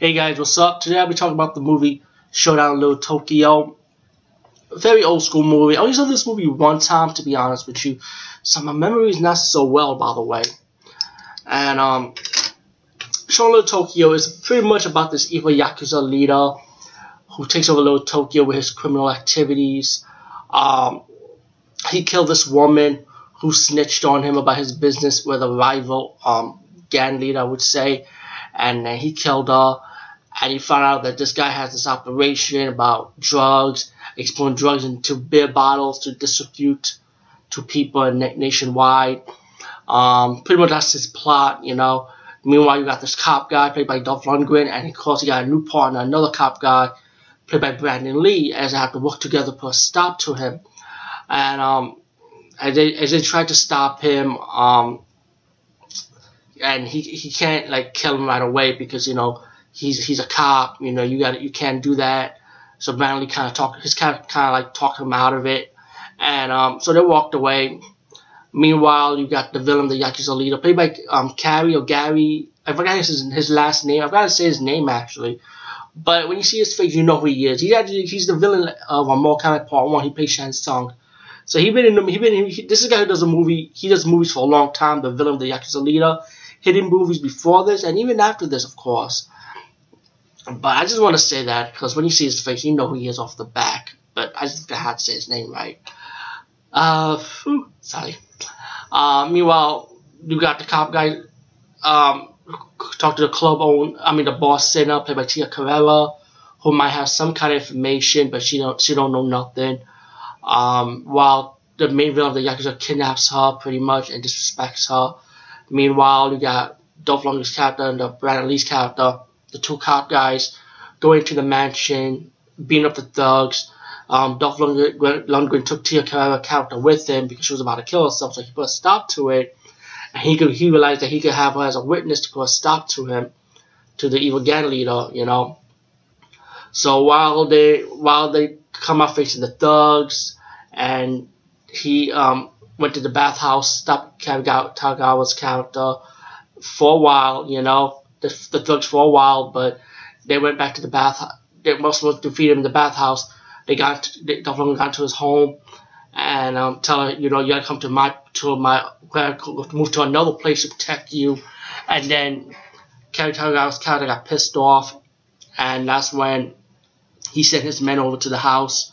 Hey guys, what's up? Today I'll be talking about the movie Showdown Little Tokyo. A very old school movie. I only saw this movie one time, to be honest with you. So my memory is not so well, by the way. And um, Showdown Little Tokyo is pretty much about this evil yakuza leader who takes over Little Tokyo with his criminal activities. Um, he killed this woman who snitched on him about his business with a rival um, gang leader, I would say, and uh, he killed her and he found out that this guy has this operation about drugs, exporting drugs into beer bottles to distribute to people nationwide. Um, pretty much that's his plot, you know. Meanwhile, you got this cop guy played by Dolph Lundgren, and of course, you got a new partner, another cop guy played by Brandon Lee, as they have to work together to put a stop to him. And um, as they as they try to stop him, um, and he he can't like kill him right away because you know he's he's a cop. You know, you got you can't do that. So Manley kind of talk, he's kind of kind of like talked him out of it, and um, so they walked away. Meanwhile, you got the villain, the Yakuza leader, played by um Carrie or Gary. I forgot his his last name. I've got to say his name actually. But when you see his face, you know who he is. He actually he's the villain of a Mortal Kombat Part One. He plays Shang Tsung. So he been in the, he been in, he, this is a guy who does a movie. He does movies for a long time. The villain, the Yakuza leader, hidden movies before this and even after this, of course. But I just want to say that because when you see his face, you know who he is off the back. But I just had to say his name right. Uh, whew, sorry. Uh, meanwhile, you got the cop guy. Um, talk to the club own. I mean, the boss center played by Tia Carrere, who might have some kind of information, but she don't she don't know nothing. Um, while the main villain of the Yakuza kidnaps her pretty much and disrespects her. Meanwhile, you got Dolph Lundgren's character and the Brandon Lee's character the two cop guys going to the mansion, beating up the thugs. Um, Dolph Lundgren, Lundgren took Tia Carrere character with him because she was about to kill herself, so he put a stop to it. And he could he realized that he could have her as a witness to put a stop to him, to the evil gang leader, you know. So while they while they come out facing the thugs, and he um, went to the bathhouse, stopped Kamigawa's character for a while, you know the, the thugs for a while, but they went back to the bath. They must have defeated him in the bathhouse. They got to, they got to his home and um, tell you know, you gotta come to my to my move to another place to protect you. And then Cary Tagawa's character got pissed off, and that's when he sent his men over to the house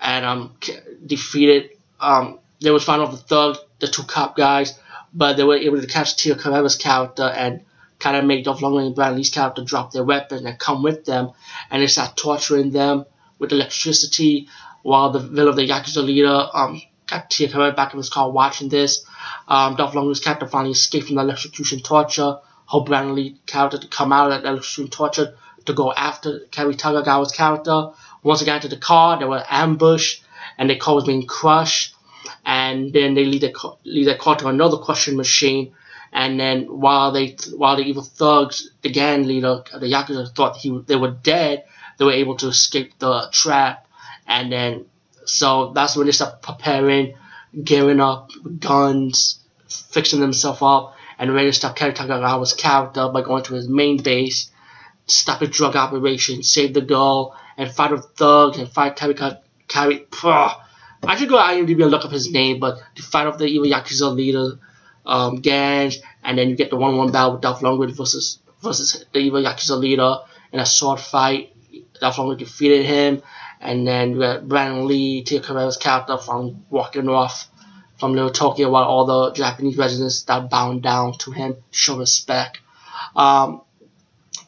and um, defeated. Um, they was found off the thug, the two cop guys, but they were able to catch Tia Carrere's character and kind of make Dolph Lundgren and Bradley's character drop their weapons and come with them, and they start torturing them with electricity while the villain of the Yakuza leader um, got Tia Carrere back in his car watching this. Um, Dolph Lundgren's character finally escaped from the electrocution torture. Hope Bradley character to come out of that electrocution torture to go after Cary Tagawa's character. Once they got into the car, they were ambushed, and the car was being crushed. And then they lead their, lead their car to another question machine and then while they while the evil thugs, the gang leader, the yakuza thought he they were dead, they were able to escape the trap. And then so that's when they start preparing, gearing up, guns, fixing themselves up, and ready to stop Cary Tagawa's character by going to his main base, stop a drug operation, save the girl, and fight with thugs and fight Cary Cary. I should go to IMDb and look up his name, but to fight off the evil yakuza leader um, and then you get the one-one battle with Dolph Lundgren versus versus the evil Yakuza leader in a sword fight. Dolph Lundgren defeated him, and then you got Brandon Lee, Tia Carrere's character, from walking off from Little Tokyo while all the Japanese residents start bowing down to him, show respect. Um,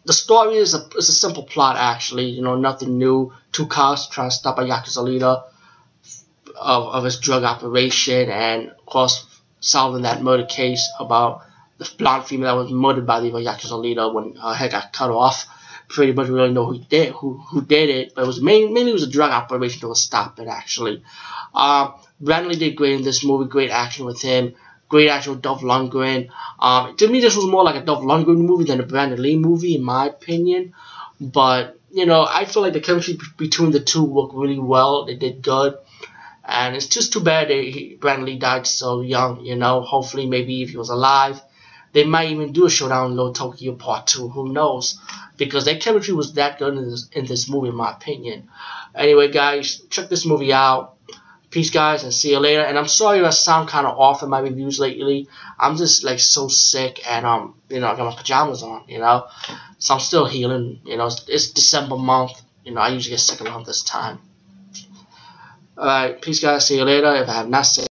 the story is a, is a simple plot actually, you know, nothing new. Two cars trying to stop a Yakuza leader of, of his drug operation, and of course solving that murder case about the blonde female that was murdered by the Yakuza leader when her head got cut off. Pretty much we don't know who did who who did it, but it was mainly, mainly it was a drug operation to stop it actually. Uh, Bradley did great in this movie, great action with him, great action with Dolph Lundgren. Um, to me, this was more like a Dolph Lundgren movie than a Brandon Lee movie, in my opinion. But you know, I feel like the chemistry between the two worked really well. They did good. And it's just too bad that he, Brandon Lee died so young, you know. Hopefully, maybe if he was alive, they might even do a Showdown in Little Tokyo Part 2. Who knows? Because their chemistry was that good in this, in this movie, in my opinion. Anyway, guys, check this movie out. Peace, guys, and see you later. And I'm sorry I sound kind of off in my reviews lately. I'm just like so sick, and um, you know, I got my pajamas on, you know, so I'm still healing. You know, it's, it's December month. You know, I usually get sick around this time. Alright, peace, guys. See you later. If I have not said